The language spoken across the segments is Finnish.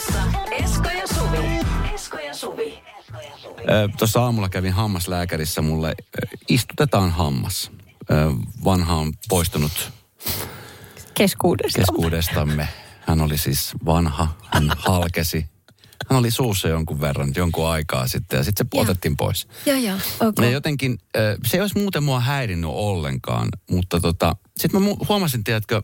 Studiossa Esko ja Suvi. Esko ja Suvi. Tuossa aamulla kävin hammaslääkärissä, mulle istutetaan hammas. Vanha on poistunut Keskuudesta. keskuudestamme. Hän oli siis vanha, hän halkesi. Hän oli suussa jonkun verran, jonkun aikaa sitten ja sitten se Joo. otettiin pois. Joo, joo. Ja Okay. jotenkin, ö, se ei olisi muuten mua häirinnyt ollenkaan, mutta tota, sitten mä huomasin, tiedätkö,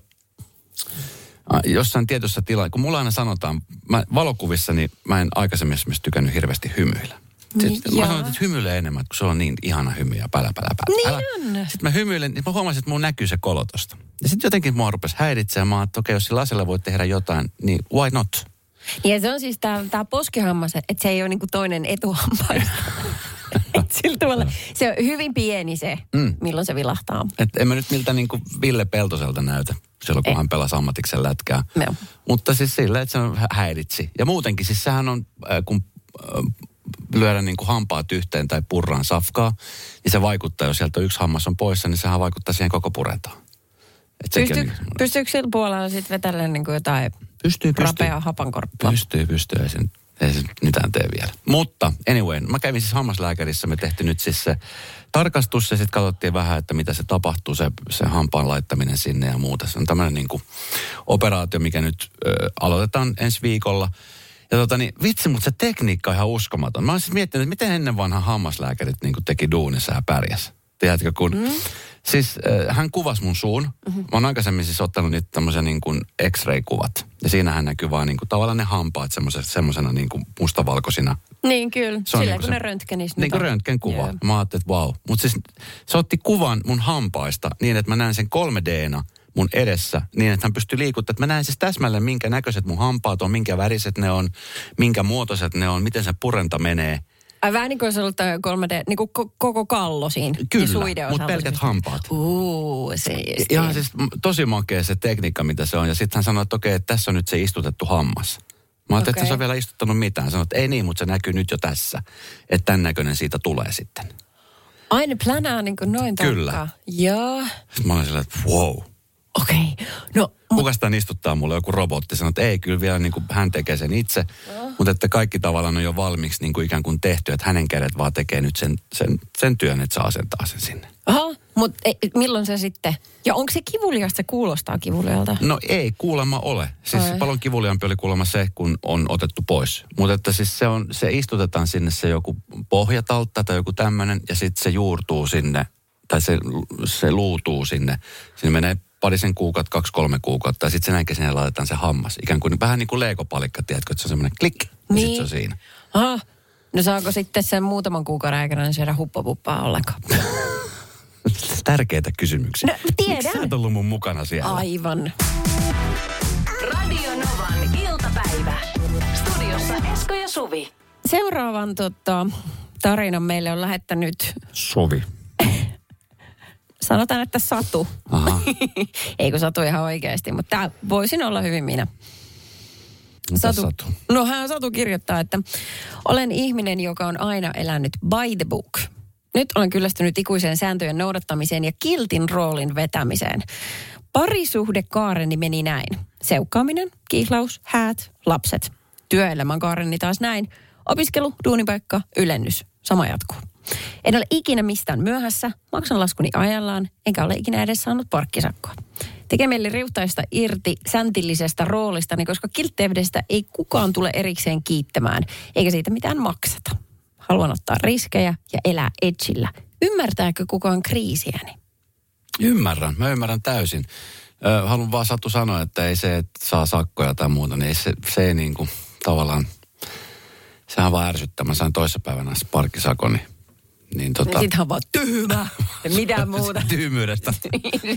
jossain tietyssä tilassa, kun mulla aina sanotaan, mä valokuvissa, niin mä en aikaisemmin esimerkiksi tykännyt hirveästi hymyillä. Niin, Sitten mä sanoin, että hymyile enemmän, kun se on niin ihana hymy ja pälä, pälä, pälä. Niin Älä. on. Sitten mä hymyilen, niin mä huomasin, että mun näkyy se kolotosta. Ja sitten jotenkin mua rupesi häiritsemään, että okei, jos sillä asialla voi tehdä jotain, niin why not? Ja se on siis tämä poskihammas, että se ei ole niinku toinen etuhampaista. Et Sillä tavalla, se on hyvin pieni se, mm. milloin se vilahtaa. Et en mä nyt miltä niin kuin Ville Peltoselta näytä, silloin kun Ei. hän pelasi ammatiksen lätkää. Joo. Mutta siis sillä, että se häiritsi. Ja muutenkin siis sehän on, äh, kun äh, lyödä niin kuin hampaat yhteen tai purraan safkaa, niin se vaikuttaa, jos sieltä yksi hammas on poissa, niin sehän vaikuttaa siihen koko purentaan. Et Pystyy, niin pystyykö sillä puolella sitten vetämään niinku jotain pystyy, pystyy. rapeaa hapankorppaa? Pystyy, pystyy. Ei se, ei se mitään tee vielä. Mutta anyway, mä kävin siis hammaslääkärissä. Me tehtiin nyt siis se tarkastus ja sitten katsottiin vähän, että mitä se tapahtuu, se, se hampaan laittaminen sinne ja muuta. Se on tämmöinen niin kuin operaatio, mikä nyt ö, aloitetaan ensi viikolla. Ja tota niin, vitsi, mutta se tekniikka on ihan uskomaton. Mä oon siis miettinyt, että miten ennen vanha hammaslääkärit niin teki duunissa ja pärjäs. Tiedätkö, kun... Mm. Siis äh, hän kuvasi mun suun. Mm-hmm. Mä oon aikaisemmin siis ottanut niitä tämmöisiä niin kuin x-ray-kuvat. Ja siinähän näkyy vaan niin kuin tavallaan ne hampaat semmoisena niin kuin mustavalkoisina. Niin kyllä, Se on silleen niinku kun se- ne röntgenissä Niin kuin röntgenkuva. Joo. Mä ajattelin, että vau. Mutta siis se otti kuvan mun hampaista niin, että mä näen sen 3Dna mun edessä, niin että hän pystyy liikuttamaan. Että mä näen siis täsmälleen, minkä näköiset mun hampaat on, minkä väriset ne on, minkä muotoiset ne on, miten se purenta menee. Ai vähän niin kuin olisi ollut toi 3D, niin kuin ko- koko kallo siinä. ja Kyllä, mutta pelkät hampaat. Uu, se Ihan siis tosi makea se tekniikka, mitä se on. Ja sitten hän sanoi, että okei, että tässä on nyt se istutettu hammas. Mä ajattelin, että Okei. se on vielä istuttanut mitään. Sanoin, että ei niin, mutta se näkyy nyt jo tässä. Että tämän näköinen siitä tulee sitten. Aina planaa niin kuin noin Kyllä. tarkkaan. Joo, Sitten mä olin sillä, että wow. okei. Okay. No, Kuka sitä istuttaa mulle joku robotti? Sanoi, että ei, kyllä vielä niin kuin hän tekee sen itse. Mutta että kaikki tavallaan on jo valmiiksi niin kuin ikään kuin tehty, että hänen kädet vaan tekee nyt sen, sen, sen työn, että saa asentaa sen sinne. aha, mutta milloin se sitten? Ja onko se kivuliasta? Se kuulostaa kivulialta. No ei kuulemma ole. Siis Ai. paljon kivuliaampi oli kuulemma se, kun on otettu pois. Mutta että siis se, on, se istutetaan sinne se joku pohjataltta tai joku tämmöinen ja sitten se juurtuu sinne tai se, se luutuu sinne. Sinne menee parisen kuukautta, kaksi-kolme kuukautta ja sitten sen jälkeen sinne laitetaan se hammas. Ikään kuin vähän niin kuin leikopalikka, tiedätkö, että se on semmoinen klik ja Niin. sitten se on siinä. Aha. No saako sitten sen muutaman kuukauden aikana niin syödä huppapuppaa ollenkaan? Tärkeitä kysymyksiä. No, tiedän. Miksi sä oot ollut mun mukana siellä? Aivan. Radio Novan iltapäivä. Studiossa Esko ja Suvi. Seuraavan tota, tarinan meille on lähettänyt, Sovi. Sanotaan, että Satu. Aha. Ei kun Satu ihan oikeasti, mutta tämä voisin olla hyvin minä. Mitä Satu? No hän Satu kirjoittaa, että olen ihminen, joka on aina elänyt by the book. Nyt olen kyllästynyt ikuiseen sääntöjen noudattamiseen ja kiltin roolin vetämiseen. Parisuhde kaareni meni näin. Seukkaaminen, kihlaus, häät, lapset. Työelämän kaareni taas näin. Opiskelu, duunipaikka, ylennys. Sama jatkuu. En ole ikinä mistään myöhässä, maksan laskuni ajallaan, enkä ole ikinä edes saanut parkkisakkoa. Tekee mieli riutaista irti säntillisestä roolistani, koska kiltteydestä ei kukaan tule erikseen kiittämään, eikä siitä mitään maksata. Haluan ottaa riskejä ja elää edgillä. Ymmärtääkö kukaan kriisiäni? Ymmärrän, mä ymmärrän täysin. Haluan vaan Satu sanoa, että ei se, että saa sakkoja tai muuta, niin ei se, se ei niin kuin tavallaan, sehän vaan ärsyttää. Mä sain toissapäivänä parkkisakon, niin, niin tota, Sitten on vaan tyhmä. ja mitään muuta. Tyhmyydestä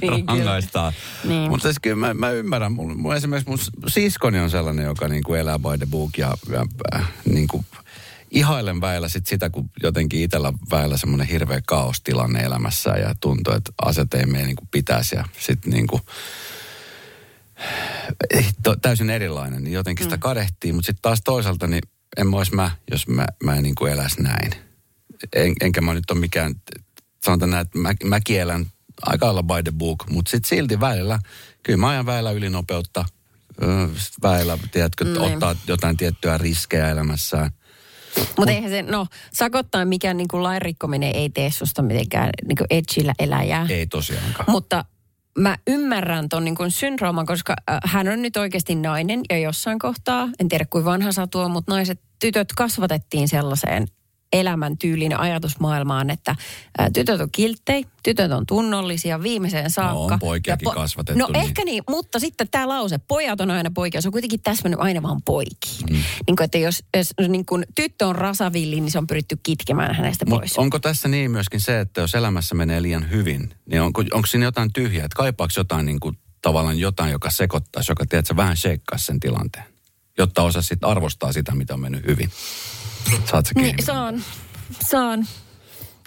Niin, rangaistaan. Niin. Mutta siis kyllä mä, mä ymmärrän. Mun, mun esimerkiksi mun siskoni on sellainen, joka niinku elää by the book ja, ja äh, niinku, ihailen väillä sit sitä, kun jotenkin itsellä väillä semmoinen hirveä kaostilanne elämässä ja tuntuu, että aset ei mene niin kuin pitäisi ja sitten niin kuin, to, täysin erilainen, niin jotenkin sitä kadehtii, mutta sitten taas toisaalta niin en mä olisi mä, jos mä, mä en niin kuin eläisi näin. En, enkä mä nyt ole mikään, sanotaan näin, että mä, mä kielän aika lailla by the book, mutta sitten silti välillä, kyllä mä ajan väillä ylinopeutta, väillä, tiedätkö, Niin. ottaa jotain tiettyä riskejä elämässään. Mutta eihän se, no sakottaa mikään niin kuin lain rikkominen ei tee susta mitenkään niin kuin edgillä eläjää. Ei tosiaankaan. Mutta mä ymmärrän ton niin kuin syndrooman, koska hän on nyt oikeasti nainen ja jossain kohtaa, en tiedä kuin vanha satua, mutta naiset, tytöt kasvatettiin sellaiseen elämäntyylin ja ajatusmaailmaan, että ä, tytöt on kilttei, tytöt on tunnollisia viimeiseen saakka. on poikiakin Ja kasvatettu No niin. ehkä niin, mutta sitten tämä lause, pojat on aina poikia, se on kuitenkin täsmännyt aina vaan poikiin. Mm. Niin kuin, että jos, jos niin kuin tyttö on rasavilli, niin se on pyritty kitkemään hänestä Mut pois. onko tässä niin myöskin se, että jos elämässä menee liian hyvin, niin onko, onko siinä jotain tyhjää? Että kaipaako jotain niin kuin, tavallaan jotain, joka sekoittaisi, joka tiedätkö, vähän sheikkaisi sen tilanteen, jotta osa sitten arvostaa sitä, mitä on mennyt hyvin. Saat sä kiinni? Niin, saan, saan.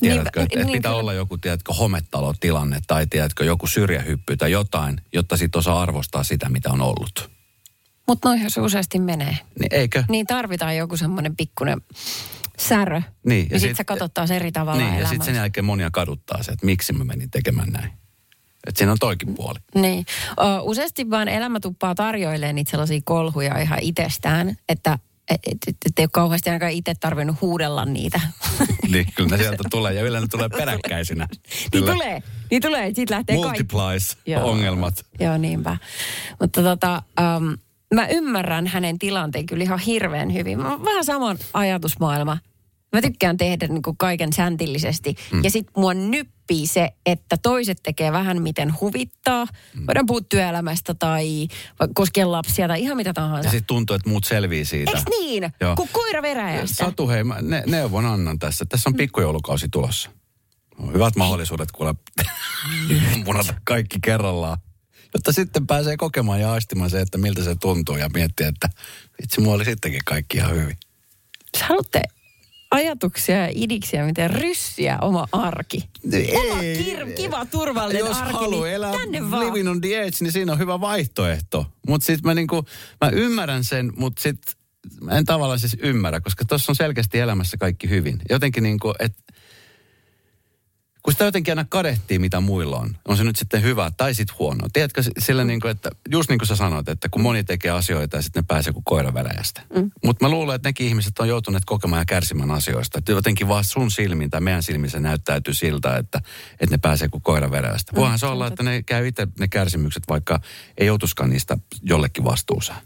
Tiedätkö, Niin- että et niin pitää kyllä. olla joku, tiedätkö, hometalotilanne tai tiedätkö, joku syrjähyppy tai jotain, jotta sitten osaa arvostaa sitä, mitä on ollut. Mutta noihän se useasti menee. Niin eikö? Niin tarvitaan joku semmoinen pikkuinen särö. Niin, ja, ja sitten sä katsot taas eri tavalla Niin, ja elämää. sitten sen jälkeen monia kaduttaa se, että miksi mä menin tekemään näin. Että siinä on toikin puoli. Niin. Ö, useasti vaan elämä tuppaa tarjoilemaan niitä sellaisia kolhuja ihan itsestään, että et, et, et, et ei ole kauheasti ainakaan itse tarvinnut huudella niitä. Niin, kyllä ne sieltä tulee, ja yleensä tulee peräkkäisinä. niin tulee, niin tulee, että siitä lähtee kaikki. Multiplies Joo. ongelmat. Joo, niinpä. Mutta tota, um, mä ymmärrän hänen tilanteen kyllä ihan hirveän hyvin. Mä vähän saman ajatusmaailma. Mä tykkään tehdä niin kuin kaiken säntillisesti. Mm. Ja sit mua nyppii se, että toiset tekee vähän miten huvittaa. Mm. Voidaan puhua työelämästä tai koskien lapsia tai ihan mitä tahansa. Ja sitten tuntuu, että muut selvii siitä. Eiks niin? Joo. Kun koira veräjästä. Satu, hei, mä ne, neuvon annan tässä. Tässä on pikkujoulukausi tulossa. On hyvät mahdollisuudet kuule munata kaikki kerrallaan. Jotta sitten pääsee kokemaan ja aistimaan se, että miltä se tuntuu ja miettiä, että itse mulla oli sittenkin kaikki ihan hyvin. Jos haluatte ajatuksia ja idiksiä, miten ryssiä oma arki. Oma kir- kiva, turvallinen Jos arki, haluaa niin elää tänne vaan. living on the edge, niin siinä on hyvä vaihtoehto. Mutta sitten mä, niinku, mä ymmärrän sen, mutta sitten en tavallaan siis ymmärrä, koska tuossa on selkeästi elämässä kaikki hyvin. Jotenkin niinku, että kun sitä jotenkin aina kadehtii, mitä muilla on. On se nyt sitten hyvä tai sitten huono. Tiedätkö sillä niin kuin, että just niin kuin sä sanoit, että kun moni tekee asioita ja sitten ne pääsee kuin koira väläjästä. Mm. Mutta mä luulen, että nekin ihmiset on joutuneet kokemaan ja kärsimään asioista. Että jotenkin vaan sun silmin tai meidän silmissä näyttäytyy siltä, että, että ne pääsee kuin koira väläjästä. Voihan se olla, että ne käy itse ne kärsimykset, vaikka ei joutuskaan niistä jollekin vastuuseen.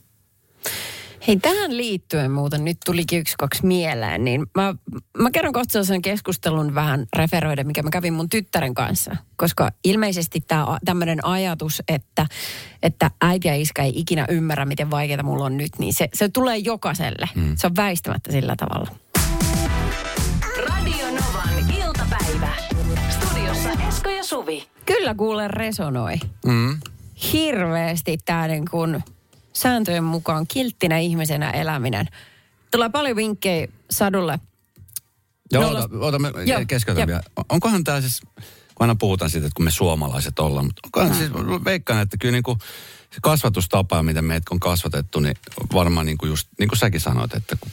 Hei, tähän liittyen muuten nyt tulikin yksi kaksi mieleen, niin mä, mä kerron kohta sellaisen keskustelun vähän referoida, mikä mä kävin mun tyttären kanssa. Koska ilmeisesti tämä tämmöinen ajatus, että, että äiti ja iskä ei ikinä ymmärrä, miten vaikeaa mulla on nyt, niin se, se tulee jokaiselle. Mm. Se on väistämättä sillä tavalla. Radio Novan iltapäivä. Studiossa Esko ja Suvi. Kyllä kuule resonoi. Mm. Hirveästi tämä niin kuin sääntöjen mukaan kilttinä ihmisenä eläminen. Tulee paljon vinkkejä sadulle. Joo, Nolla- ota, ota me Joo, keskeytän jep. vielä. Onkohan tämä siis, kun aina puhutaan siitä, että kun me suomalaiset ollaan, mutta onkohan siis, veikkaan, että kyllä niin kuin se kasvatustapa, miten meitä on kasvatettu, niin varmaan niin kuin just, niin kuin säkin sanoit, että kun,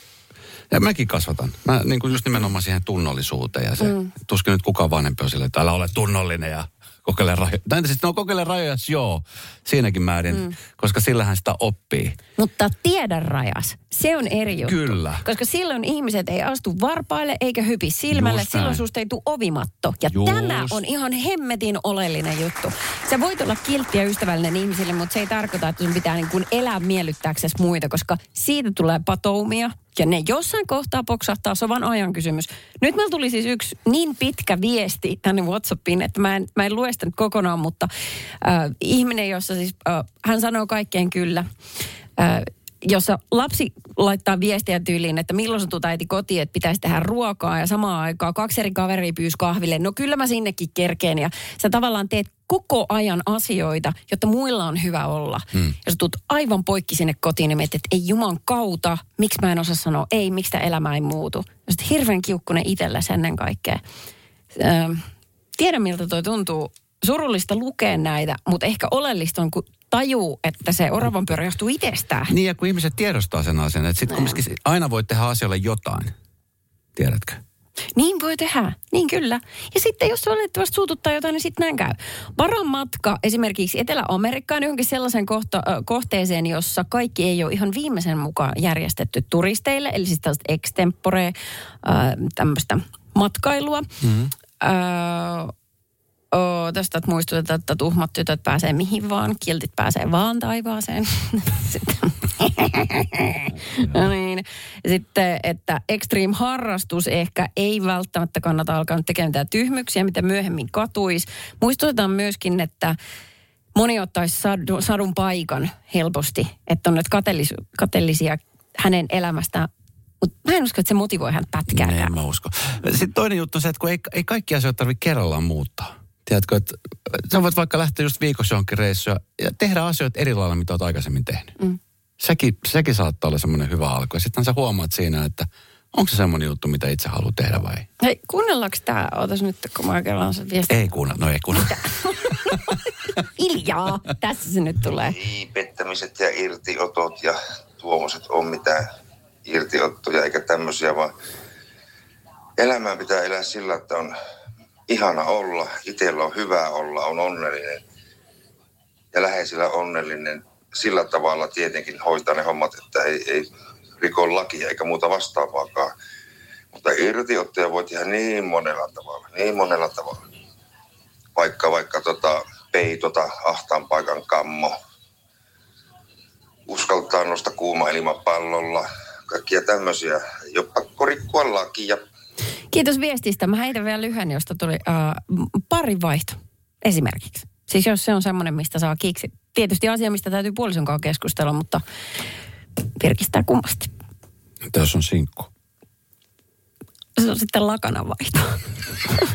ja mäkin kasvatan. Mä niin kuin just nimenomaan siihen tunnollisuuteen ja se, mm. tuskin nyt kukaan vanhempi on silleen, että älä ole tunnollinen ja kokeile rajoja. Tai sitten no kokeile rajoja, joo, siinäkin määrin, mm. koska sillähän sitä oppii. Mutta tiedä rajas. Se on eri juttu. Kyllä. Koska silloin ihmiset ei astu varpaille eikä hypi silmälle. Just silloin näin. susta ei tule ovimatto. Ja Just. tämä on ihan hemmetin oleellinen juttu. Sä voit olla kiltti ja ystävällinen ihmisille, mutta se ei tarkoita, että sun pitää niin kuin elää miellyttääksesi muita, koska siitä tulee patoumia. Ja ne jossain kohtaa poksahtaa, se on vaan ajan kysymys. Nyt meillä tuli siis yksi niin pitkä viesti tänne Whatsappiin, että mä en, mä en lue sitä nyt kokonaan, mutta äh, ihminen, jossa siis, äh, hän sanoo kaikkeen kyllä. Äh, jossa lapsi laittaa viestiä tyyliin, että milloin sä tuut äiti kotiin, että pitäisi tehdä ruokaa ja samaan aikaan kaksi eri kaveria pyysi kahville. No kyllä mä sinnekin kerkeen ja sä tavallaan teet koko ajan asioita, jotta muilla on hyvä olla. Hmm. Ja sä tuut aivan poikki sinne kotiin ja mietit, että ei juman kauta, miksi mä en osaa sanoa ei, miksi tämä elämä ei muutu. Ja sitten hirveän kiukkunen itsellesi ennen kaikkea. Öö, tiedän miltä toi tuntuu surullista lukea näitä, mutta ehkä oleellista on, kun tajuu, että se oravan pyörä johtuu itsestään. Niin ja kun ihmiset tiedostaa sen asian, että sitten kumminkin aina voi tehdä asialle jotain. Tiedätkö? Niin voi tehdä, niin kyllä. Ja sitten jos valitettavasti suututtaa jotain, niin sitten näin käy. Varan matka esimerkiksi Etelä-Amerikkaan johonkin sellaisen kohta, äh, kohteeseen, jossa kaikki ei ole ihan viimeisen mukaan järjestetty turisteille. Eli siis tällaista extempore, äh, tämmöistä matkailua. Mm-hmm. Äh, Oh, tästä että muistutetaan, että tuhmat tytöt pääsee mihin vaan, kiltit pääsee vaan taivaaseen. Sitten, no niin. Sitten, että extreme harrastus ehkä ei välttämättä kannata alkaa tekemään mitään tyhmyksiä, mitä myöhemmin katuisi. Muistutetaan myöskin, että moni ottaisi sadun, sadun paikan helposti, että on nyt kateellis, kateellisia hänen elämästään mutta mä en usko, että se motivoi hän pätkääkään. En mä usko. Sitten toinen juttu on se, että kun ei, ei kaikki asioita tarvitse kerrallaan muuttaa. Tiedätkö, että sä voit vaikka lähteä just viikossa johonkin reissuun ja tehdä asioita eri lailla, mitä olet aikaisemmin tehnyt. Mm. Sekin, sekin saattaa olla semmoinen hyvä alku. Ja sitten sä huomaat siinä, että onko se semmoinen juttu, mitä itse haluat tehdä vai ei. Hei, kuunnellaanko tämä? Ootas nyt, kun mä kerron sen viestin. Ei kuunnella, no ei kuunnella. Hiljaa, tässä se nyt tulee. Ei pettämiset ja irtiotot ja tuommoiset on mitään irtiottoja eikä tämmöisiä, vaan elämää pitää elää sillä, että on ihana olla, itsellä on hyvä olla, on onnellinen ja läheisillä onnellinen. Sillä tavalla tietenkin hoitaa ne hommat, että ei, ei riko lakia eikä muuta vastaavaakaan. Mutta irtiottoja voi tehdä niin monella tavalla, niin monella tavalla. Vaikka vaikka tota, peitota ahtaan paikan kammo, uskaltaa nostaa kuuma ilmapallolla, kaikkia tämmöisiä. Jopa korikkoa lakia Kiitos viestistä. Mä heitän vielä lyhyen, josta tuli uh, pari vaihto esimerkiksi. Siis jos se on semmoinen, mistä saa kiksi. Tietysti asia, mistä täytyy puolison kanssa keskustella, mutta virkistää kummasti. Jos on sinkku? Se on sitten lakana vaihto.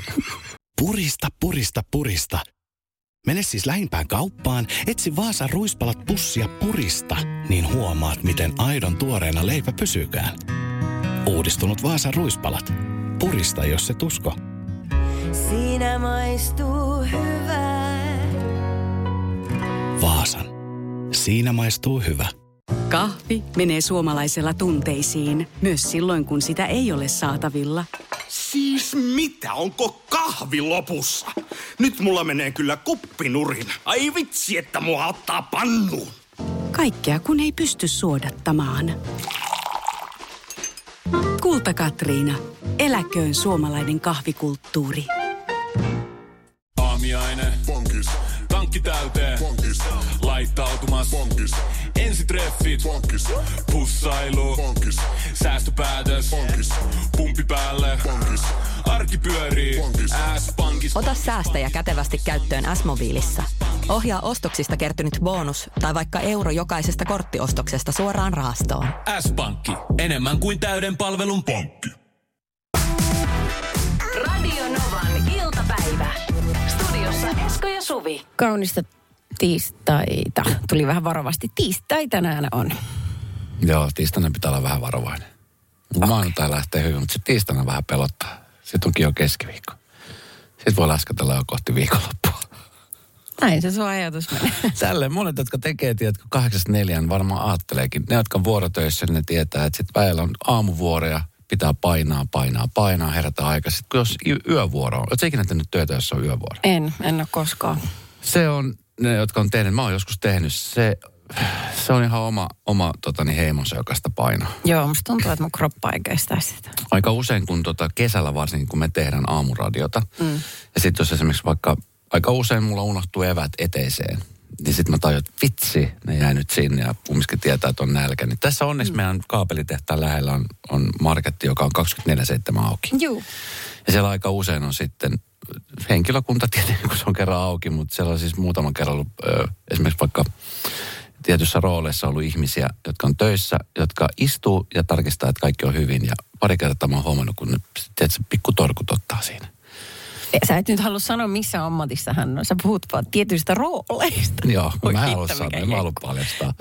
purista, purista, purista. Mene siis lähimpään kauppaan, etsi Vaasa ruispalat pussia purista, niin huomaat, miten aidon tuoreena leipä pysykään. Uudistunut Vaasa ruispalat Purista, jos se tusko. Siinä maistuu hyvä. Vaasan. Siinä maistuu hyvä. Kahvi menee suomalaisella tunteisiin, myös silloin kun sitä ei ole saatavilla. Siis mitä, onko kahvi lopussa? Nyt mulla menee kyllä kuppinurin. Ai vitsi, että mua ottaa pannuun. Kaikkea kun ei pysty suodattamaan. Kulta Katriina. Eläköön suomalainen kahvikulttuuri. Aamiaine. Bonkis. Tankki täyteen. Bonkis. Laittautumas. Bonkis. Ensitreffit. Bonkis. Pussailu. Bonkis. Säästöpäätös. Bonkis. Pumpi päälle. Bonkis. Arki pyörii. S-pankis. Ota säästäjä kätevästi käyttöön S-mobiilissa. Ohjaa ostoksista kertynyt bonus tai vaikka euro jokaisesta korttiostoksesta suoraan rahastoon. S-pankki. Enemmän kuin täyden palvelun pankki. Radio Novan iltapäivä. Studiossa Esko ja Suvi. Kaunista tiistaita. Tuli vähän varovasti. Tiistai tänään on. Joo, tiistaina pitää olla vähän varovainen. Okay. Maanantai lähtee hyvin, mutta sitten tiistaina vähän pelottaa. Sitten onkin jo keskiviikko. Sitten voi laskatella jo kohti viikonloppua. Näin se sun ajatus menee. Tälle monet, jotka tekee, tiedätkö, kahdeksasta neljän varmaan ajatteleekin. Ne, jotka on vuorotöissä, ne tietää, että sitten päivällä on aamuvuoroja, pitää painaa, painaa, painaa, herätä aikaisin. Jos yövuoro on, oletko ikinä tehnyt työtä, jos on yövuoro? En, en ole koskaan. Se on, ne, jotka on tehnyt, mä oon joskus tehnyt, se, se on ihan oma, oma totani, heimonsa, joka sitä painaa. Joo, musta tuntuu, että mun kroppa ei kestä sitä. Aika usein, kun tota, kesällä varsinkin, kun me tehdään aamuradiota, mm. ja sitten jos esimerkiksi vaikka, aika usein mulla unohtuu evät eteiseen, niin sitten mä tajun, että vitsi, ne jäi nyt sinne ja kumminkin tietää, että on nälkä. Niin tässä onneksi mm. meidän kaapelitehtaan lähellä on, on marketti, joka on 24-7 auki. Joo. Ja siellä aika usein on sitten henkilökunta tietenkin, kun se on kerran auki, mutta siellä on siis muutaman kerran ollut ö, esimerkiksi vaikka tietyssä rooleissa ollut ihmisiä, jotka on töissä, jotka istuu ja tarkistaa, että kaikki on hyvin. Ja pari kertaa mä oon huomannut, kun ne tiedätkö, pikku torkut ottaa siinä. Sä et nyt halua sanoa, missä ammatissa hän on. Sä puhut vaan tietyistä rooleista. Joo, Voi mä en halua sanoa, mä halua paljastaa.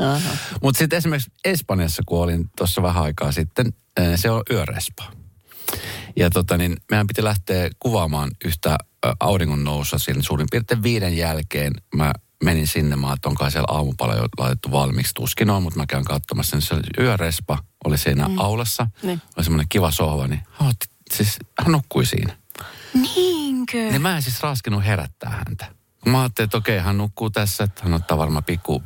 Mutta sitten esimerkiksi Espanjassa, kun olin tuossa vähän aikaa sitten, eh, se on yörespa. Ja tota niin, meidän piti lähteä kuvaamaan yhtä auringon nousua siinä suurin piirtein viiden jälkeen. Mä menin sinne, mä ajattelin, onkaan siellä aamupala jo laitettu valmiiksi. Tuskin on, mutta mä käyn katsomassa. Niin se oli yörespa oli siinä mm. aulassa. Niin. Oli semmoinen kiva sohva, niin hän, otti, siis, hän nukkui siinä. Niinkö? Niin mä en siis raskinut herättää häntä. Mä ajattelin, että okei, hän nukkuu tässä, että hän ottaa varmaan pikku,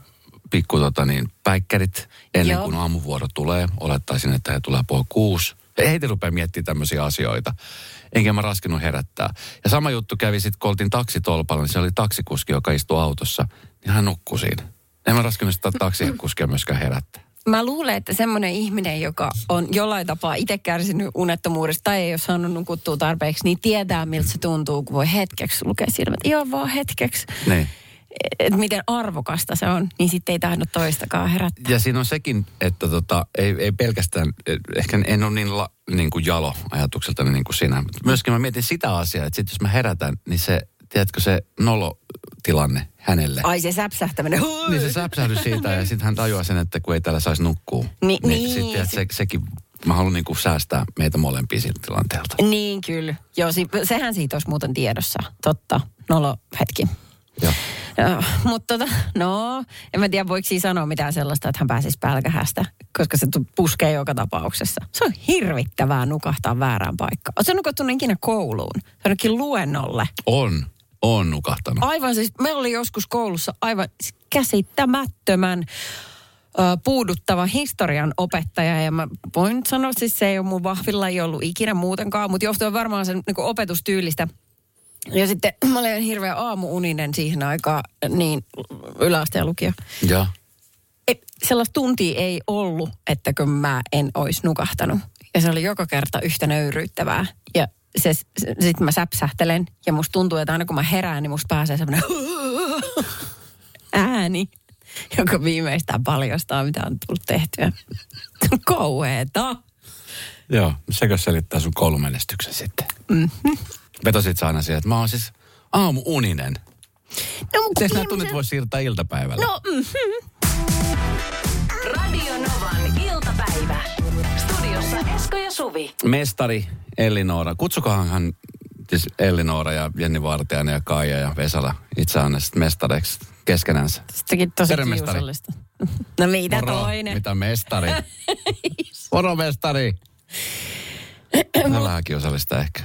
pikku tota niin, päikkärit ennen Joo. kuin aamuvuoro tulee. Olettaisin, että he tulee puoli kuusi. Ja heitä rupeaa miettimään tämmöisiä asioita. Enkä mä raskinut herättää. Ja sama juttu kävi sitten, kun oltiin taksitolpalla, niin se oli taksikuski, joka istui autossa. Niin hän nukkui siinä. En mä raskinut sitä taksikuskia myöskään herättää. Mä luulen, että semmoinen ihminen, joka on jollain tapaa itse kärsinyt unettomuudesta tai ei ole saanut nukuttua tarpeeksi, niin tietää, miltä se tuntuu, kun voi hetkeksi lukea silmät. Ihan vaan hetkeksi. Niin. Että miten arvokasta se on, niin sitten ei tahdo toistakaan herättää. Ja siinä on sekin, että tota, ei, ei pelkästään, eh, ehkä en ole niin, la, niin kuin jalo ajatukselta niin kuin sinä. Mutta myöskin mä mietin sitä asiaa, että sit jos mä herätän, niin se, tiedätkö se nolotilanne hänelle. Ai se säpsähtäminen. Niin se säpsähdys siitä ja sitten hän tajuaa sen, että kun ei täällä saisi nukkua. Ni- niin, niin, sitten tiedät, se- se, sekin, mä haluan niin kuin säästää meitä molempia siltä tilanteelta. Niin kyllä. Joo, si- sehän siitä olisi muuten tiedossa. Totta. Nolo hetki. Joo. Joo, mutta tota, no, en mä tiedä voiko siinä sanoa mitään sellaista, että hän pääsisi pälkähästä, koska se puskee joka tapauksessa. Se on hirvittävää nukahtaa väärään paikkaan. Oletko nukahtunut ikinä kouluun? Ainakin luennolle. On, on nukahtanut. Aivan siis, meillä oli joskus koulussa aivan käsittämättömän puuduttava historian opettaja. Ja mä voin sanoa, siis se ei ole mun vahvilla ei ollut ikinä muutenkaan, mutta johtuen varmaan sen niin opetustyylistä. Ja sitten mä olin hirveän aamuuninen siihen aikaan, niin yläasteen lukio. Joo. Ei, sellaista tuntia ei ollut, että mä en olisi nukahtanut. Ja se oli joka kerta yhtä nöyryyttävää. Ja se, se, sitten mä säpsähtelen ja musta tuntuu, että aina kun mä herään, niin musta pääsee semmoinen ääni, joka viimeistään paljastaa, mitä on tullut tehtyä. Kauheeta. Joo, sekö selittää sun koulumenestyksen sitten? Mm-hmm. Vetosit sä aina siihen, että mä oon siis aamuuninen. No, mutta Miten nämä tunnit voi siirtää iltapäivällä? No, mm-hmm. Radio Novan iltapäivä. Studiossa Esko ja Suvi. Mestari Ellinora. Kutsukaanhan siis Ellinora ja Jenni Vartijainen ja Kaija ja Vesala itseään mestareiksi keskenänsä. Sitäkin tosi mestari. kiusallista. No mitä Moro, toinen? mitä mestari? Moro mestari. Vähän kiusallista ehkä.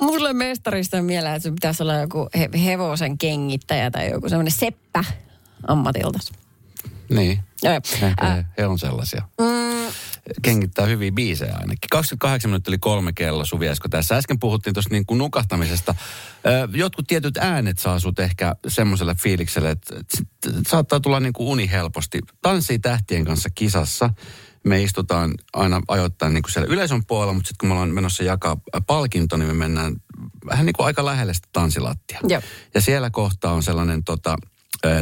Mulle mestarista on mieleen, että sun pitäisi olla joku he- hevosen kengittäjä tai joku semmoinen seppä ammatiltas. Niin. Joo, joo. Ehkä Ä, he, on sellaisia. mm, Kengittää hyviä biisejä ainakin. 28 minuuttia yli kolme kello, Suvi Esko tässä. Äsken puhuttiin tuosta niin kuin nukahtamisesta. Jotkut tietyt äänet saa sut ehkä semmoiselle fiilikselle, että saattaa tulla niin kuin uni helposti. Tanssii tähtien kanssa kisassa. Me istutaan aina ajoittain niin kuin siellä yleisön puolella, mutta sitten kun me ollaan menossa jakaa palkinto, niin me mennään vähän niin kuin aika lähelle sitä tanssilattia. Joo. Ja siellä kohtaa on sellainen tota,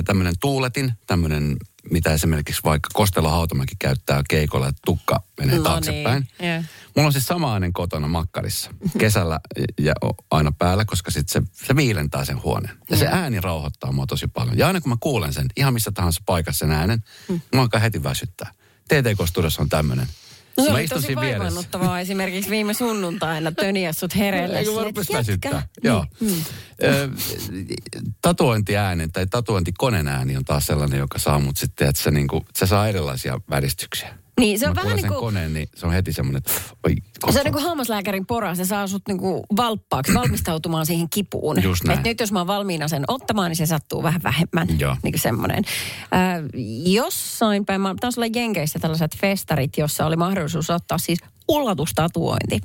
tämmöinen tuuletin, tämmöinen, mitä esimerkiksi vaikka Kostelo Hautamäki käyttää keikolla, että tukka menee No taaksepäin. niin, joo. Mulla on siis samainen kotona makkarissa. Kesällä ja aina päällä, koska sitten se, se viilentää sen huoneen. Ja se ääni rauhoittaa mua tosi paljon. Ja aina kun mä kuulen sen, ihan missä tahansa paikassa sen äänen, mm. alkaa heti väsyttää. TTK-studiossa on tämmöinen. No se mä oli tosi vaivannuttavaa esimerkiksi viime sunnuntaina töniä sut hereille. Eikö että väsyttää? jätkä. Joo. Mm. Ö, Tatuointiääni tai tatuointikoneen ääni on taas sellainen, joka saa mut sitten, että se, niinku, se saa erilaisia väristyksiä. Niin, se on Mä vähän niin kuin... koneen, niin se on heti semmoinen, että oi, Se on niin kuin hammaslääkärin pora, se saa sut niin kuin valppaaksi, valmistautumaan siihen kipuun. Just näin. Et nyt jos mä oon valmiina sen ottamaan, niin se sattuu vähän vähemmän. Joo. Niin kuin semmoinen. Äh, jossain päin, mä taas olla Jenkeissä tällaiset festarit, jossa oli mahdollisuus ottaa siis ullatustatuointi.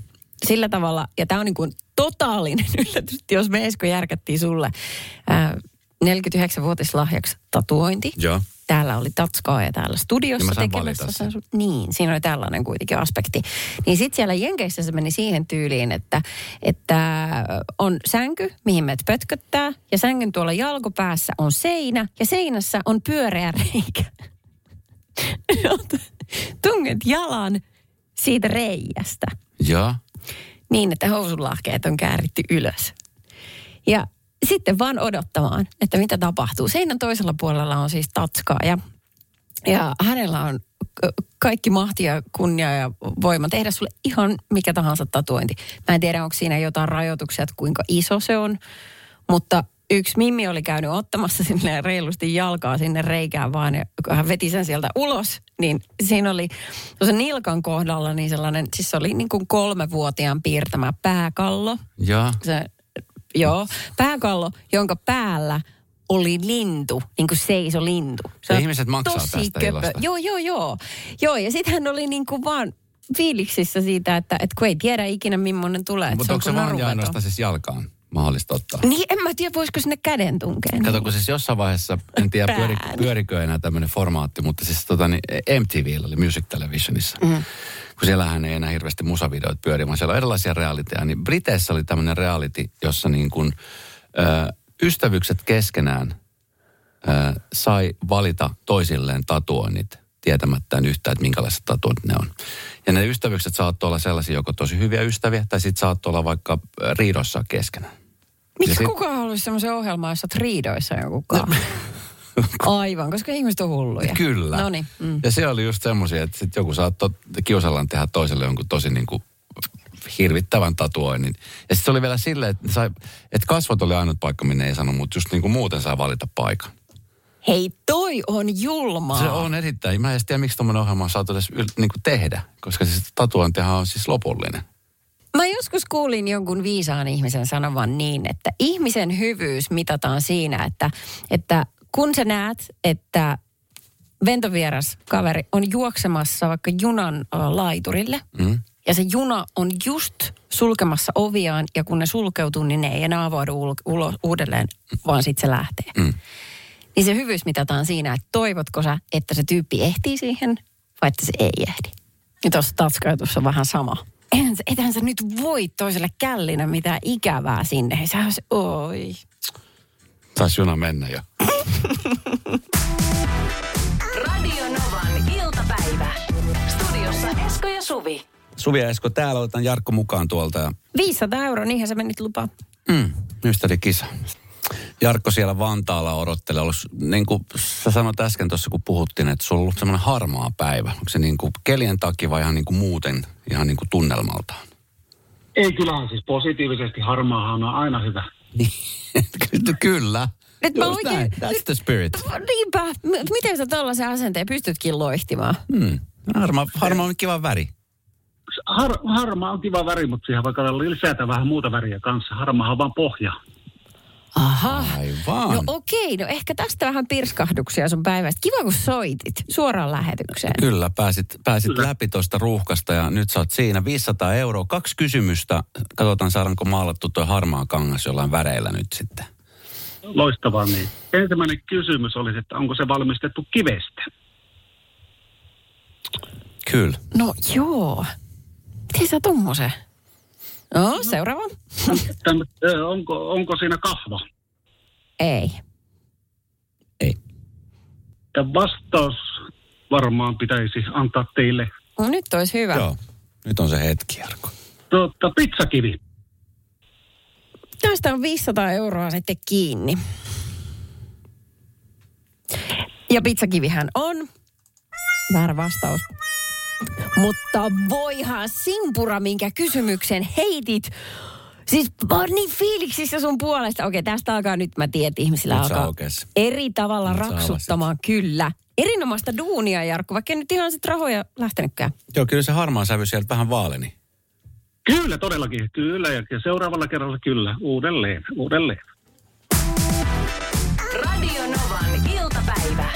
Sillä tavalla, ja tämä on niin kuin totaalinen yllätys, jos me Esko järkättiin sulle äh, 49-vuotislahjaksi tatuointi. Joo. Täällä oli Tatskaa ja täällä Ja studiossa sain tekemässä sen. sen. Niin, siinä oli tällainen kuitenkin aspekti. Niin sitten siellä Jenkeissä se meni siihen tyyliin, että, että on sänky, mihin meidät pötköttää, ja sängyn tuolla jalkopäässä on seinä, ja seinässä on pyöreä reikä. tunget jalan siitä reijästä Joo. niin, että housunlahkeet on kääritty ylös. Ja sitten vaan odottamaan, että mitä tapahtuu. Seinän toisella puolella on siis tatskaa ja, ja hänellä on kaikki mahti ja kunnia ja voima tehdä sulle ihan mikä tahansa tatuointi. Mä en tiedä, onko siinä jotain rajoituksia, että kuinka iso se on, mutta yksi Mimmi oli käynyt ottamassa sinne reilusti jalkaa sinne reikään vaan ja kun hän veti sen sieltä ulos, niin siinä oli tuossa nilkan kohdalla niin sellainen, siis se oli niin kuin kolmevuotiaan piirtämä pääkallo. Joo. Se, joo, pääkallo, jonka päällä oli lintu, niin kuin seiso lintu. Se Ja ihmiset maksaa tästä ilosta. Joo, joo, joo. Joo, ja sitten hän oli niin kuin vaan fiiliksissä siitä, että, että kun ei tiedä ikinä millainen tulee. Mutta onko se vaan ainoastaan siis jalkaan mahdollista ottaa? Niin, en mä tiedä, voisiko sinne käden tunkeen. Kato, kun siis jossain vaiheessa, en tiedä pyöri, pyörikö enää tämmöinen formaatti, mutta siis tota, niin MTV oli Music Televisionissa. Mm. Kun siellähän ei enää hirveästi musavideoita pyöri, vaan siellä on erilaisia realiteja. Niin Briteissä oli tämmöinen reality, jossa niin kuin, ö, ystävykset keskenään ö, sai valita toisilleen tatuoinnit tietämättään yhtään, että minkälaiset tatuoinnit ne on. Ja ne ystävykset saattoi olla sellaisia joko tosi hyviä ystäviä, tai sitten saattoi olla vaikka riidossa keskenään. Miksi sit- kukaan haluaisi semmoisen ohjelman, jossa riidoissa joku? Aivan, koska ihmiset on hulluja. Kyllä. Mm. Ja se oli just semmoisia, että sit joku saattoi kiusallaan tehdä toiselle jonkun tosi niin kuin hirvittävän tatuoinnin. Ja sitten se oli vielä silleen, että, sai, että kasvot oli ainut paikka, minne ei sano, mutta just niin kuin muuten saa valita paikan. Hei, toi on julmaa. Se on erittäin. Mä en tiedä, miksi tuommoinen ohjelma on saatu edes yl- niin kuin tehdä, koska siis tatuointihan on siis lopullinen. Mä joskus kuulin jonkun viisaan ihmisen sanovan niin, että ihmisen hyvyys mitataan siinä, että, että kun sä näet, että ventovieras kaveri on juoksemassa vaikka junan laiturille, mm. ja se juna on just sulkemassa oviaan, ja kun ne sulkeutuu, niin ne ei enää avaudu ul- ulo- uudelleen, vaan sitten se lähtee. Mm. Niin se hyvyys mitataan siinä, että toivotko sä, että se tyyppi ehtii siihen, vai että se ei ehdi. Ja tuossa tatskautussa on vähän sama. Eihän, sä- ethän sä nyt voi toiselle källinä mitään ikävää sinne. Sä olisi, oi. Taisi juna mennä jo. Radio Novan iltapäivä. Studiossa Esko ja Suvi. Suvi ja Esko, täällä otetaan Jarkko mukaan tuolta ja 500 euroa, niinhän sä menit lupaa. Mm, ystärikisa. Jarkko siellä Vantaalla odottelee. Ollut, niin kuin sä sanoit äsken tuossa, kun puhuttiin, että sulla on ollut semmoinen harmaa päivä. Onko se niin kuin kelien takia vai ihan niin kuin muuten, ihan niin kuin tunnelmaltaan? Ei kyllähän siis positiivisesti harmaahan on aina hyvä. Niin, Kyllä. Nyt mä Just oikein- näin. That's the spirit. Niinpä. Miten sä tällaisen asenteen pystytkin loihtimaan? Hmm. Harma, harma on kiva väri. Har, harmaa on kiva väri, mutta siihen vaikka lisätä vähän muuta väriä kanssa. Harmaahan on vaan pohja. Aha. Aivan. No okei, no ehkä tästä vähän pirskahduksia sun päivästä. Kiva kun soitit suoraan lähetykseen. Kyllä, pääsit, pääsit läpi tuosta ruuhkasta ja nyt sä oot siinä 500 euroa. Kaksi kysymystä. Katsotaan saadaanko maalattu tuo harmaa kangas jollain väreillä nyt sitten. Loistavaa niin. Ensimmäinen kysymys olisi, että onko se valmistettu kivestä? Kyllä. No joo. Miten sä tommosen? No, seuraava. Tän, ö, onko, onko siinä kahva? Ei. Ei. Ja vastaus varmaan pitäisi antaa teille. No nyt olisi hyvä. Joo. Nyt on se hetki, Jarkko. Tuota, pizzakivi. Tästä on 500 euroa sitten kiinni. Ja pizzakivihän on. Väärä vastaus. Mutta voihan simpura, minkä kysymyksen heitit. Siis mä oon niin fiiliksissä sun puolesta. Okei, tästä alkaa nyt, mä tiedän, että ihmisillä Nyt alkaa eri tavalla Nyt raksuttamaan. Kyllä. Erinomaista duunia, Jarkko, vaikka nyt ihan sit rahoja lähtenytkään. Joo, kyllä se harmaa sävy sieltä vähän vaaleni. Kyllä, todellakin. Kyllä, ja ja seuraavalla kerralla kyllä. Uudelleen, uudelleen. Radio Novan iltapäivä.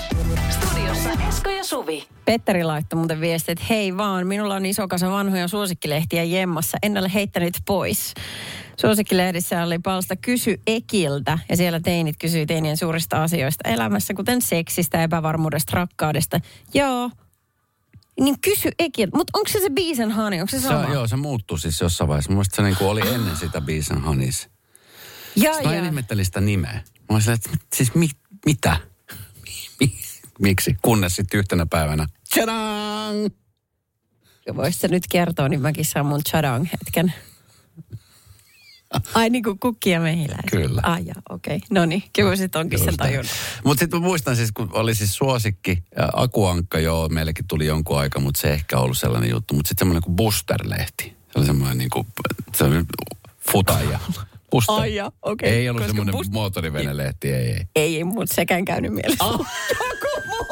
Studiossa Esko ja Suvi. Petteri laittoi muuten viesti, että hei vaan, minulla on iso kasa vanhoja suosikkilehtiä jemmassa, en ole heittänyt pois. Suosikkilehdissä oli palsta Kysy Ekiltä ja siellä teinit kysyi teinien suurista asioista elämässä, kuten seksistä, epävarmuudesta, rakkaudesta. Joo, niin kysy Ekiltä. Mutta onko se se Bees and Honey, onko se Se, sama? on- joo, se muuttui siis jossain vaiheessa. Mun mielestä se niinku oli ennen sitä Bees and Honeys. ja, Sitten mä ja. ihmettelin sitä nimeä. Mä olin silleen, että siis mi, mitä? Mi- Miksi? Kunnes sitten yhtenä päivänä, tadang! Voisit sä nyt kertoa, niin mäkin saan mun chadang hetken. Ai niin kuin kukki ja mehiläiset. Kyllä. Ai ja, okei. Okay. No niin, kyllä sit onkin sen tajunnut. Mutta sitten mä muistan siis, kun oli siis suosikki, ja Akuankka joo, meillekin tuli jonkun aika, mutta se ehkä ollut sellainen juttu. Mutta sitten semmoinen kuin Booster-lehti. Se oli semmoinen niin kuin, se oli futaja. Buster. Ai ja, okei. Ei ollut Koska semmoinen Boost- moottorivenelehti, ei, ei. Ei, ei mutta sekään käynyt mielessä. Ah. Oh. Joku muu.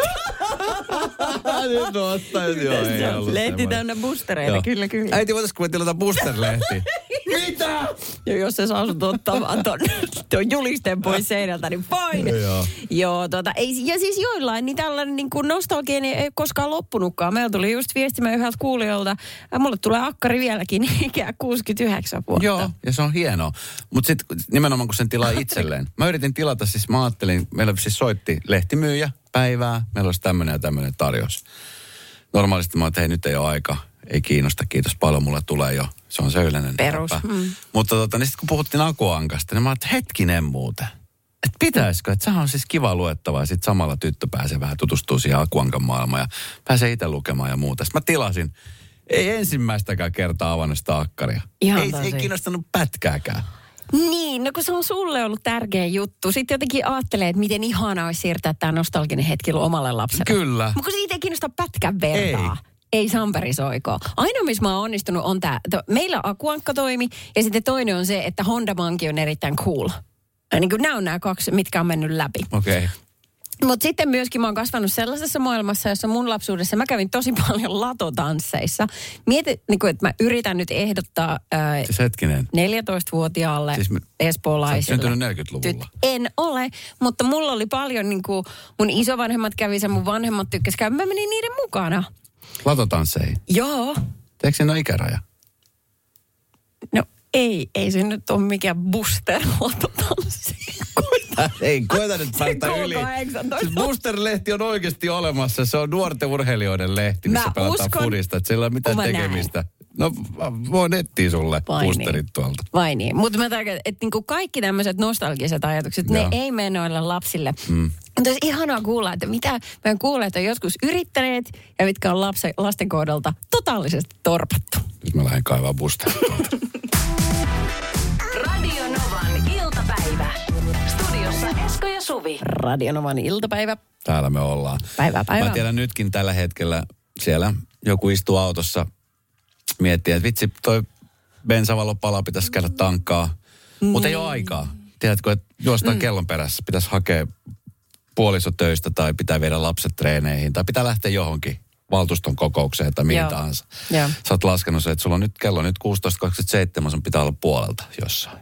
Nyt ottanut, joo, ei ollut Lehti täynnä boostereita, Joo. kyllä, kyllä. Äiti, voitaisiko me tilata booster-lehti? Mitä? Ja jos se saa sut ottamaan ton, ton julisteen pois seinältä, niin fine. Joo. Joo, tota, ei, ja siis joillain, niin tällainen niin kuin nostalgia niin ei koskaan loppunutkaan. Meillä tuli just viestimä yhdeltä kuulijoilta, ja mulle tulee akkari vieläkin, ikää 69 vuotta. Joo, ja se on hienoa. Mutta sitten nimenomaan kun sen tilaa itselleen. Mä yritin tilata, siis mä ajattelin, meillä siis soitti lehtimyyjä päivää, meillä olisi tämmöinen ja tämmöinen tarjous. Normaalisti mä että hei nyt ei ole aika, ei kiinnosta, kiitos paljon, mulle tulee jo. Se on se yleinen Perus, läppä. mm. Mutta tota, niin sitten kun puhuttiin Akuankasta, niin mä että hetkinen muuten. Että pitäisikö, että sehän on siis kiva luettavaa ja sitten samalla tyttö pääsee vähän tutustuu siihen Akuankan maailmaan ja pääsee itse lukemaan ja muuta. Sitten mä tilasin, ei ensimmäistäkään kertaa avannut sitä akkaria. Ihan ei, ei kiinnostanut pätkääkään. Niin, no kun se on sulle ollut tärkeä juttu. Sitten jotenkin ajattelee, että miten ihanaa olisi siirtää tämä nostalginen hetki omalle lapselle. Kyllä. Mutta kun siitä ei kiinnosta pätkän vertaa. Ei. Ei Samperi soiko. Ainoa, missä mä oon onnistunut, on tämä. Meillä Akuankka toimi ja sitten toinen on se, että Honda Monkey on erittäin cool. Ja Niin kuin nämä on nämä kaksi, mitkä on mennyt läpi. Okei. Okay. Mutta sitten myöskin mä oon kasvanut sellaisessa maailmassa, jossa mun lapsuudessa mä kävin tosi paljon latotansseissa. Mieti, niin että mä yritän nyt ehdottaa ää, Siis hetkinen. 14-vuotiaalle Siis me- espoolaiselle. Syntynyt 40-luvulla. Tyt- en ole, mutta mulla oli paljon niin kuin, mun isovanhemmat kävi sen, mun vanhemmat tykkäs käydä. Mä menin niiden mukana. Latotansseihin. Joo. Eikö siinä ole ikäraja? No ei, ei se nyt ole mikään booster latotanssi. Ei, koeta nyt päästä K18 yli. Siis Booster-lehti on oikeasti olemassa. Se on nuorten urheilijoiden lehti, missä Mä pelataan uskon, fudista. Että sillä ei ole mitään tekemistä. No, voin etsiä sulle Vai boosterit niin. tuolta. Vai niin, mutta mä tarkoitan, että niinku kaikki tämmöiset nostalgiset ajatukset, Joo. ne ei mene noille lapsille. Mm. Mutta olisi ihanaa kuulla, että mitä meidän kuulijat on joskus yrittäneet ja mitkä on lapsen, lasten kohdalta totaalisesti torpattu. Nyt mä lähden kaivaa boosterit. Radio Novan iltapäivä. Studiossa Esko ja Suvi. Radionovan iltapäivä. Täällä me ollaan. Päivää, päivää. Mä tiedän nytkin tällä hetkellä siellä joku istuu autossa, miettii, että vitsi, toi bensavalopala pitäisi käydä tankkaa. Mutta ei ole aikaa. Tiedätkö, että juostaan mm. kellon perässä. Pitäisi hakea puoliso töistä tai pitää viedä lapset treeneihin tai pitää lähteä johonkin valtuuston kokoukseen tai mihin Joo. tahansa. Joo. Sä oot laskenut se, että sulla on nyt kello nyt 16.27, sun pitää olla puolelta jossain.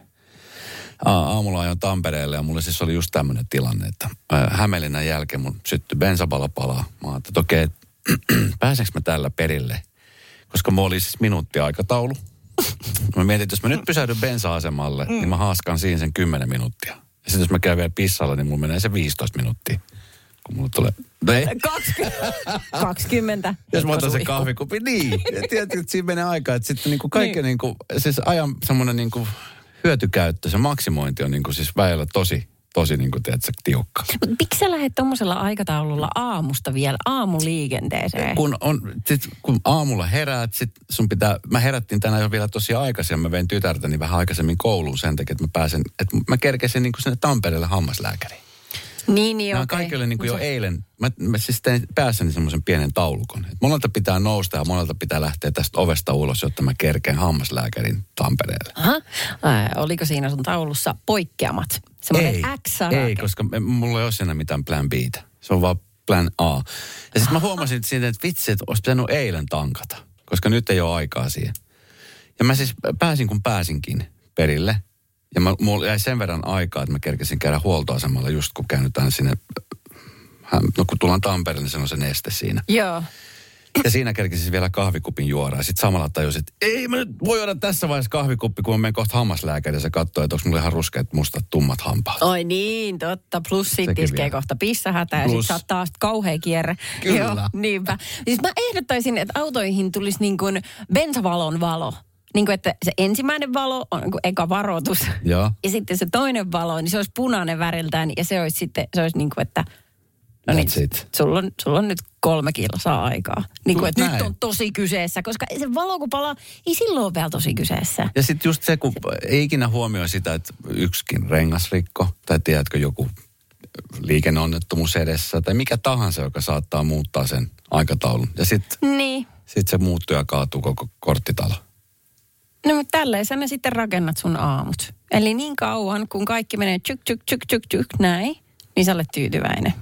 Aa, aamulla ajoin Tampereelle ja mulla siis oli just tämmöinen tilanne, että Hämeenlinnan jälkeen mun syttyi bensapala palaa. Mä ajattelin, että okei, pääsenkö mä tällä perille? Koska mulla oli siis minuuttiaikataulu. Mä mietin, että jos mä nyt pysähdyn bensa-asemalle, mm. niin mä haaskan siinä sen 10 minuuttia. Ja sitten jos mä käyn vielä pissalla, niin mulla menee se 15 minuuttia. Kun mulla tulee... No ei, 20. 20. jos mä otan sen Suihku. kahvikupin, niin. Ja tiedätkö, että siinä menee aikaa, että sitten niinku kaikki niin. niinku, siis ajan semmoinen niinku hyötykäyttö, se maksimointi on niinku siis väillä tosi, tosi niinku, tiedätkö, tiukka. Miksi sä lähdet tuommoisella aikataululla aamusta vielä aamuliikenteeseen? Kun, on, sit, kun aamulla heräät, sit sun pitää, mä herättiin tänään jo vielä tosi aikaisin, mä vein tytärtäni vähän aikaisemmin kouluun sen takia, että mä pääsen, että mä kerkesin niinku sinne Tampereelle hammaslääkäriin. Niin, niin Nämä kaikki oli niin kuin jo se- eilen. Mä, mä siis tein päässäni semmoisen pienen taulukon. Et monelta pitää nousta ja monelta pitää lähteä tästä ovesta ulos, jotta mä kerkeen hammaslääkärin Tampereelle. Aha. Ää, oliko siinä sun taulussa poikkeamat? Semmoinen ei, X-sarake. ei, koska mulla ei ole siinä mitään plan B. Se on vaan plan A. Ja sitten mä huomasin siitä, että vitsi, että olisi pitänyt eilen tankata, koska nyt ei ole aikaa siihen. Ja mä siis pääsin kun pääsinkin perille. Ja mä, mulla jäi sen verran aikaa, että mä kerkesin käydä huoltoasemalla just kun käännytään sinne. No kun tullaan Tampereelle, niin se on se neste siinä. Joo. Ja siinä kerkisin vielä kahvikupin juoda. Ja sitten samalla tajusin, että ei mä nyt voi juoda tässä vaiheessa kahvikuppi, kun mä menen kohta hammaslääkäriin ja se katsoo, että onko mulla ihan ruskeat, mustat, tummat hampaat. Oi niin, totta. Plus sit Sekin iskee vielä. kohta pissahätä ja Plus. sit saat taas kauhea kierre. Kyllä. Joo, niinpä. Siis mä ehdottaisin, että autoihin tulisi niin kuin bensavalon valo. Niin kuin, että se ensimmäinen valo on niin kuin eka varoitus. Joo. Ja sitten se toinen valo, niin se olisi punainen väriltään ja se olisi sitten, se olisi niin kuin, että no niin, sulla on, sulla on nyt kolme kilsaa aikaa. Niin kuin, että nyt on tosi kyseessä, koska se valo kun palaa, ei silloin ole vielä tosi kyseessä. Ja sitten just se, kun ei ikinä huomioi sitä, että yksikin rengasrikko, tai tiedätkö joku liikenneonnettomuus edessä, tai mikä tahansa, joka saattaa muuttaa sen aikataulun. Ja sitten Niin. sit se muuttuu ja kaatuu koko korttitalo. No mutta tälleen sä ne sitten rakennat sun aamut. Eli niin kauan, kun kaikki menee tsyk, tsyk, tsyk, tsyk, tsyk, näin, niin sä olet tyytyväinen.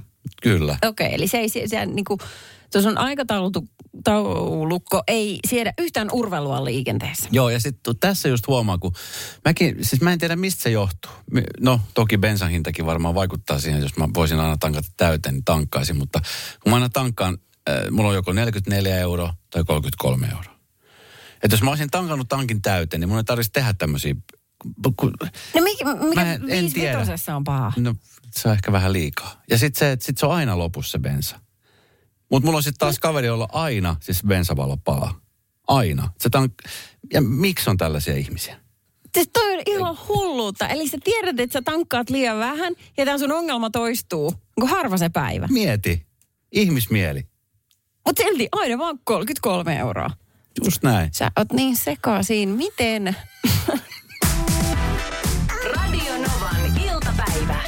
Kyllä. Okei, eli se ei, se, se niinku, tuo sun aikataulukko ei siedä yhtään urvelua liikenteessä. Joo, ja sitten tässä just huomaa, kun mäkin, siis mä en tiedä mistä se johtuu. No, toki bensan hintakin varmaan vaikuttaa siihen, jos mä voisin aina tankata täyteen, niin tankkaisin. Mutta kun mä aina tankkaan, äh, mulla on joko 44 euroa tai 33 euroa. Että jos mä olisin tankannut tankin täyteen, niin mun ei tarvitsisi tehdä tämmöisiä... Kun, No mikä, mikä Mä en- en viisi tiedä. vitosessa on paha? no, se on ehkä vähän liikaa. Ja sitten se, sit se on aina lopussa se bensa. Mutta mulla on sitten taas kaveri, jolla aina siis bensavalo palaa. Aina. Se tank- ja miksi on tällaisia ihmisiä? Siis toi on ihan hulluutta. Eli sä tiedät, että sä tankkaat liian vähän ja tämä sun ongelma toistuu. Onko harva se päivä? Mieti. Ihmismieli. Mutta silti aina vaan 33 euroa. Just näin. Sä oot niin sekaisin. Miten? Radio Novan iltapäivä.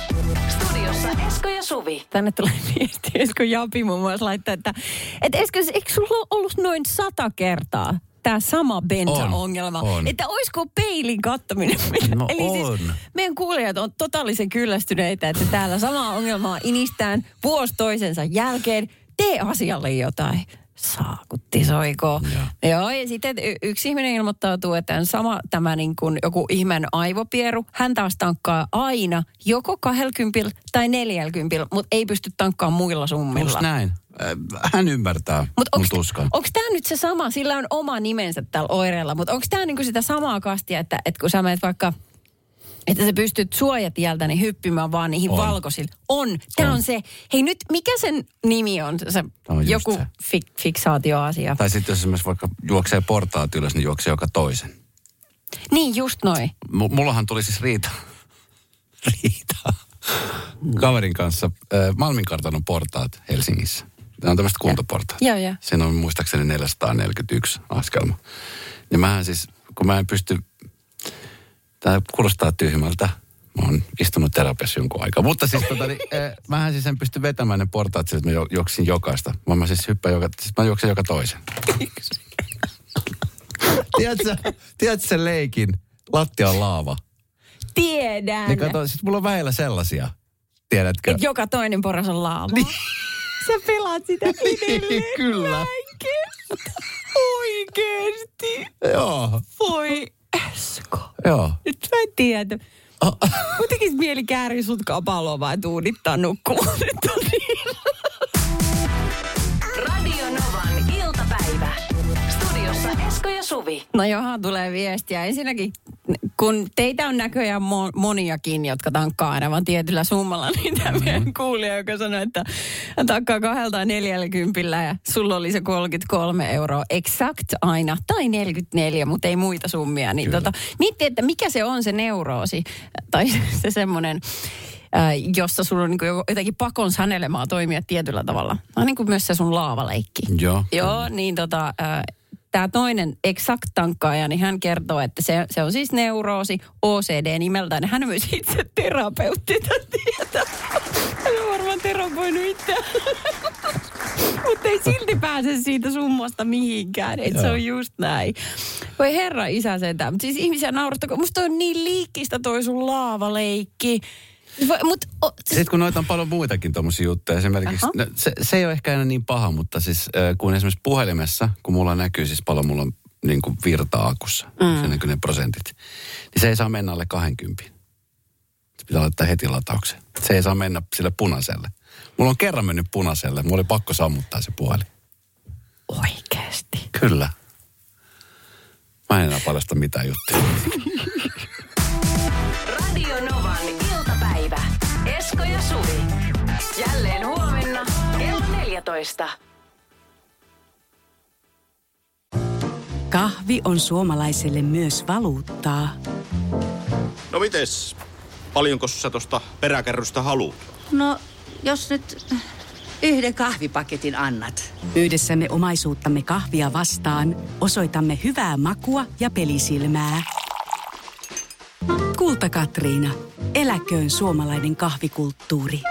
Studiossa Esko ja Suvi. Tänne tulee viesti, Esko Japi muun muassa laittaa, että, että Esko, eikö sulla ole ollut noin sata kertaa tämä sama bensa-ongelma? On, on. Että olisiko peilin kattominen? No Eli on. siis meidän kuulijat on totaalisen kyllästyneitä, että täällä samaa ongelmaa inistään vuosi toisensa jälkeen. Tee asialle jotain. Saakutti soiko. Joo. Joo, ja sitten y- yksi ihminen ilmoittautuu, että on sama tämä niin kuin joku ihmeen aivopieru. Hän taas tankkaa aina joko 20 tai 40, mutta ei pysty tankkaamaan muilla summilla. Just näin. Äh, Hän ymmärtää Mut mun onks, tuskan. onks tämä nyt se sama, sillä on oma nimensä tällä oireella, mutta onko tämä niinku sitä samaa kastia, että, että kun sä menet vaikka, että sä pystyt suojatieltä niin hyppimään vaan niihin On. valkoisille. On. Tämä on. On. se. Hei nyt, mikä sen nimi on? Se, just joku se. fik, fiksaatioasia. Tai sitten jos esimerkiksi vaikka juoksee portaat ylös, niin juoksee joka toisen. Niin, just noin. M- mullahan tuli siis riita. riita. Kaverin kanssa äh, Malminkartanon portaat Helsingissä. Nämä on tämmöiset kuntoportaat. Joo, joo. Siinä on muistaakseni 441 askelma. Niin mähän siis, kun mä en pysty, tämä kuulostaa tyhmältä. Mä oon istunut terapiassa jonkun aikaa. Mutta siis tota, niin, äh, mähän siis en pysty vetämään ne portaat sillä, että mä juoksin jokaista. Vaan mä siis hyppään joka, siis mä juoksen joka toisen. tiedätkö, tiedätkö sen leikin? Lattia on laava. Tiedän. Niin kato, siis mulla on väillä sellaisia. Tiedätkö? Et joka toinen porras on laava. Sä pelaat sitä edelleen. Kyllä. Mä. Oikeesti. Joo. Voi Esko. Joo. Nyt mä en tiedä. Mun tekis mieli kääri sut kapaloon vai tuudittaa nukkumaan. Nyt on niin. Esko ja Suvi. No johan tulee viestiä. Ensinnäkin, kun teitä on näköjään mo- moniakin, jotka tankkaa aina vaan tietyllä summalla, niin tämä Mm-hmm. meidän kuulija, joka sanoi, että hän tankkaa kahdelta neljälläkympillä ja sulla oli se 33 euroa exakt aina, tai 44, mutta ei muita summia. Niin Kyllä. tota, mietti, että mikä se on se neuroosi, tai se semmoinen, äh, jossa sulla on niin jotenkin pakon sanelemaa toimia tietyllä tavalla. No niin kuin myös se sun laavaleikki. Joo. Joo, niin tota, tämä toinen exact tankkaaja, niin hän kertoo, että se, se on siis neuroosi OCD nimeltään. Hän on myös itse terapeutti, tätä tietää. Hän on varmaan terapoinut itseään. Mutta ei silti pääse siitä summasta mihinkään. Et se on just näin. Voi herra isä sentään. Mutta siis ihmisiä naurattaa, kun musta on niin liikkistä toi sun laavaleikki. Mut, o, siis, Sitten kun noita on paljon muitakin tommosia juttuja, esimerkiksi, no, se, se ei ole ehkä enää niin paha, mutta siis äh, kun esimerkiksi puhelimessa, kun mulla näkyy siis paljon mulla on niin kuin virtaa akussa, mm. se näkyy ne prosentit, niin se ei saa mennä alle 20. Se pitää laittaa heti lataukseen. Se ei saa mennä sille punaiselle. Mulla on kerran mennyt punaiselle, mulla oli pakko sammuttaa se puhelin. oikeesti. Kyllä. Mä en enää paljasta mitään juttuja. Esko ja Suvi. Jälleen huomenna kello 14. Kahvi on suomalaiselle myös valuuttaa. No mites? Paljonko sä tosta peräkärrystä haluat? No, jos nyt yhden kahvipaketin annat. Yhdessämme omaisuuttamme kahvia vastaan osoitamme hyvää makua ja pelisilmää. Kulta Katriina. Eläköön suomalainen kahvikulttuuri.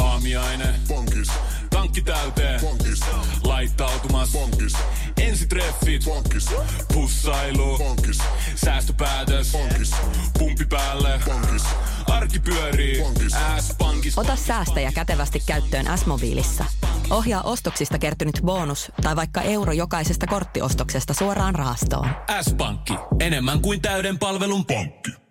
Aamiaine. Bonkis. Tankki täyteen. Bonkis. Laittautumas. Bonkis. Ensitreffit. Bonkis. Pussailu. Bonkis. Säästöpäätös. Bonkis. Pumpi päälle. Bonkis. Arki pyörii. S-pankis. Ota säästäjä kätevästi käyttöön S-mobiilissa. Ohjaa ostoksista kertynyt bonus tai vaikka euro jokaisesta korttiostoksesta suoraan rahastoon. S-pankki. Enemmän kuin täyden palvelun pankki.